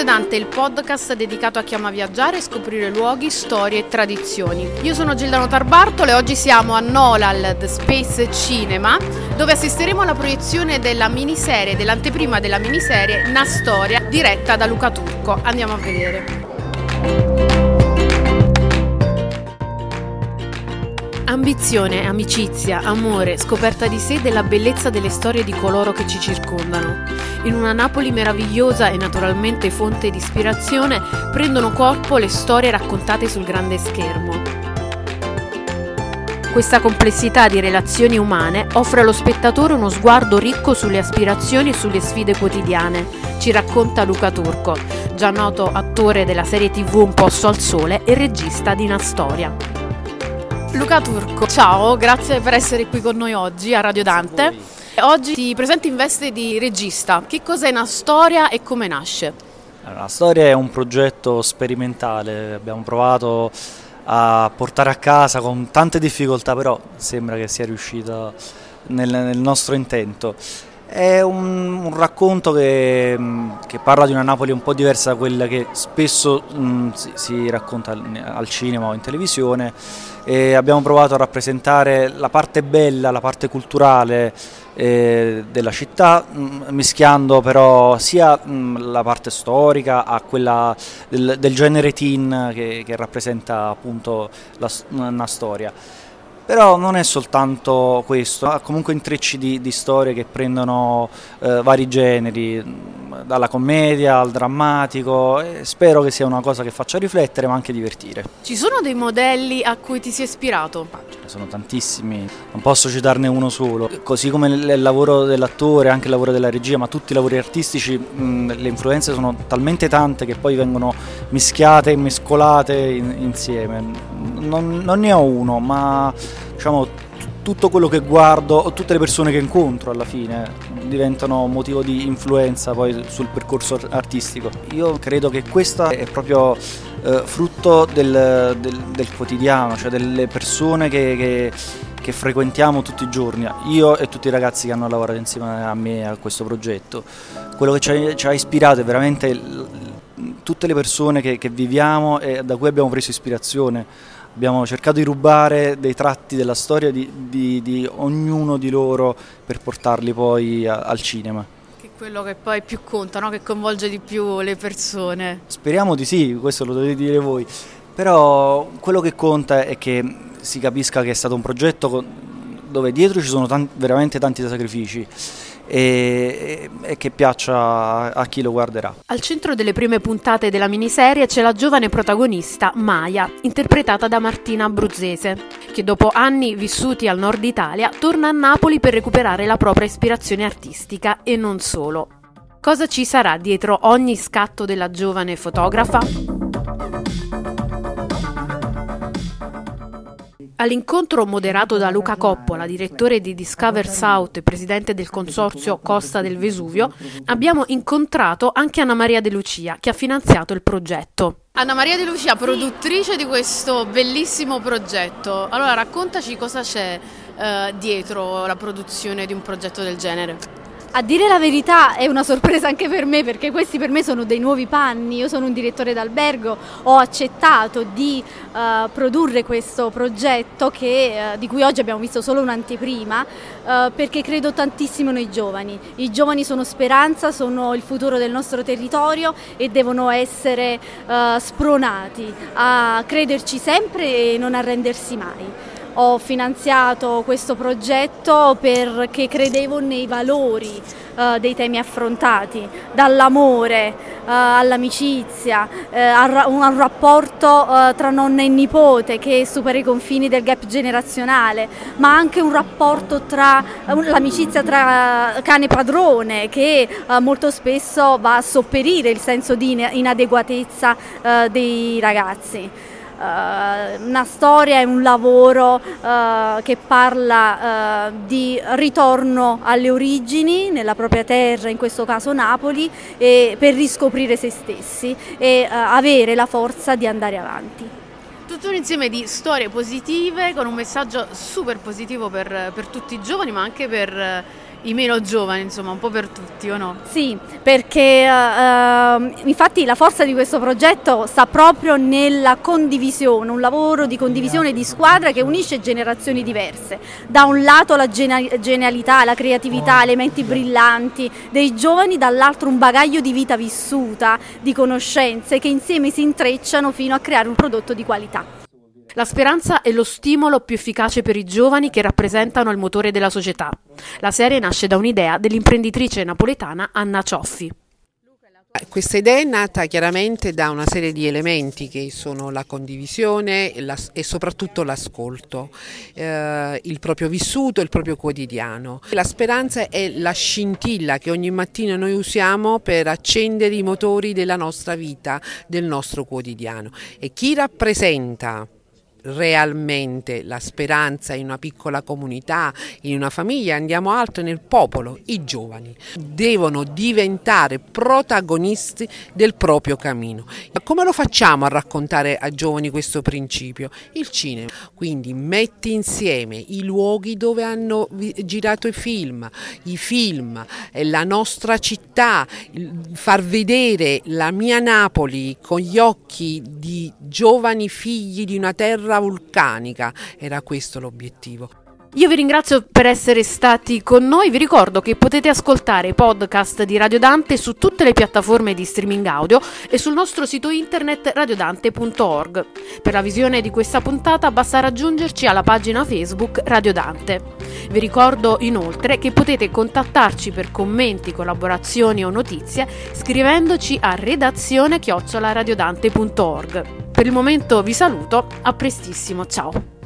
Radio Dante, il podcast dedicato a chi ama viaggiare e scoprire luoghi, storie e tradizioni. Io sono Gildano Tarbartolo e oggi siamo a Nolal The Space Cinema, dove assisteremo alla proiezione della miniserie, dell'anteprima della miniserie Una storia diretta da Luca Turco. Andiamo a vedere. Ambizione, amicizia, amore, scoperta di sé della bellezza delle storie di coloro che ci circondano. In una Napoli meravigliosa e naturalmente fonte di ispirazione prendono corpo le storie raccontate sul grande schermo. Questa complessità di relazioni umane offre allo spettatore uno sguardo ricco sulle aspirazioni e sulle sfide quotidiane, ci racconta Luca Turco, già noto attore della serie tv Un posto al sole e regista di Una storia. Luca Turco, ciao, grazie per essere qui con noi oggi a Radio Dante. Oggi ti presento in veste di regista. Che cos'è una storia e come nasce? la storia è un progetto sperimentale, abbiamo provato a portare a casa con tante difficoltà, però sembra che sia riuscita nel, nel nostro intento. È un, un racconto che, che, parla di una Napoli un po' diversa da quella che spesso mh, si, si, racconta al, al, cinema o in televisione e abbiamo provato a rappresentare la parte bella, la parte culturale eh, della città, mh, mischiando però sia mh, la parte storica a quella del, del genere teen che, che rappresenta appunto la, una storia. Però non è soltanto questo, ha comunque intrecci di, di storie che prendono eh, vari generi, dalla commedia al drammatico spero che sia una cosa che faccia riflettere ma anche divertire. Ci sono dei modelli a cui ti sei ispirato? Ce ne sono tantissimi, non posso citarne uno solo. Così come il lavoro dell'attore, anche il lavoro della regia, ma tutti i lavori artistici, mh, le influenze sono talmente tante che poi vengono mischiate e mescolate in, insieme. Non, non ne ho uno, ma diciamo, tutto quello che guardo, tutte le persone che incontro alla fine diventano motivo di influenza poi sul percorso artistico. Io credo che questo è proprio eh, frutto del, del, del, quotidiano, cioè delle persone che, che, che, frequentiamo tutti i giorni, io e tutti i ragazzi che hanno lavorato insieme a me a questo progetto. Quello che ci ha, ci ha ispirato è veramente tutte le persone che, che viviamo e da cui abbiamo preso ispirazione abbiamo cercato di rubare dei tratti della storia di, di, di ognuno di loro per portarli poi a, al cinema. Che è quello che poi più conta, no? che coinvolge di più le persone. Speriamo di sì, questo lo dovete dire voi, però quello che conta è che si capisca che è stato un progetto dove dietro ci sono tanti, veramente tanti sacrifici e, e, che piaccia a chi lo guarderà. Al centro delle prime puntate della miniserie c'è la giovane protagonista Maya, interpretata da Martina Abruzzese, che dopo anni vissuti al nord Italia torna a Napoli per recuperare la propria ispirazione artistica e non solo. Cosa ci sarà dietro ogni scatto della giovane fotografa? All'incontro moderato da Luca Coppola, direttore di Discover South e presidente del consorzio Costa del Vesuvio, abbiamo incontrato anche Anna Maria De Lucia, che ha finanziato il progetto. Anna Maria De Lucia, produttrice di questo bellissimo progetto. Allora, raccontaci cosa c'è eh, dietro la produzione di un progetto del genere. A dire la verità è una sorpresa anche per me perché questi per me sono dei nuovi panni, io sono un direttore d'albergo, ho accettato di uh, produrre questo progetto che, uh, di cui oggi abbiamo visto solo un'anteprima uh, perché credo tantissimo nei giovani. I giovani sono speranza, sono il futuro del nostro territorio e devono essere spronati a crederci sempre e non arrendersi mai ho finanziato questo progetto perché credevo nei valori uh, dei temi affrontati, dall'amore uh, all'amicizia, uh, al, un rapporto tra nonna e nipote che supera i confini del gap generazionale, ma anche un rapporto tra l'amicizia tra cane e padrone che molto spesso va a sopperire il senso di inadeguatezza dei ragazzi. Uh, una storia e un lavoro uh, che parla uh, di ritorno alle origini nella propria terra, in questo caso Napoli, per riscoprire se stessi e avere la forza di andare avanti. Tutto un insieme di storie positive con un messaggio super positivo per, per tutti i giovani ma anche per i meno giovani, insomma, un po' per tutti o no? Sì, perché uh, infatti la forza di questo progetto sta proprio nella condivisione, un lavoro di condivisione di squadra che unisce generazioni diverse. Da un lato la genialità, la creatività, le menti brillanti dei giovani, dall'altro un bagaglio di vita vissuta, di conoscenze che insieme si intrecciano fino a creare un prodotto di qualità. La speranza è lo stimolo più efficace per i giovani che rappresentano il motore della società. La serie nasce da un'idea dell'imprenditrice napoletana Anna Cioffi. Questa idea è nata chiaramente da una serie di elementi che sono la condivisione e soprattutto l'ascolto, eh, il proprio vissuto, il proprio quotidiano. La speranza è la scintilla che ogni mattina noi usiamo per accendere i motori della nostra vita, del nostro quotidiano. E chi rappresenta realmente la speranza in una piccola comunità, in una famiglia, andiamo alto nel popolo, i giovani devono diventare protagonisti del proprio cammino. Come lo facciamo a raccontare a giovani questo principio? Il cinema, quindi metti insieme i luoghi dove hanno girato i film, i film, eh, la nostra città, far vedere la mia Napoli con gli occhi di giovani figli di una terra terra vulcanica, era questo l'obiettivo. Io vi ringrazio per essere stati con noi, vi ricordo che potete ascoltare i podcast di Radio Dante su tutte le piattaforme di streaming audio e sul nostro sito internet radiodante.org. Per la visione di questa puntata basta raggiungerci alla pagina Facebook Radio Dante. Vi ricordo inoltre che potete contattarci per commenti, collaborazioni o notizie scrivendoci a redazione chiocciolaradiodante.org. Per il momento vi saluto, a prestissimo, ciao!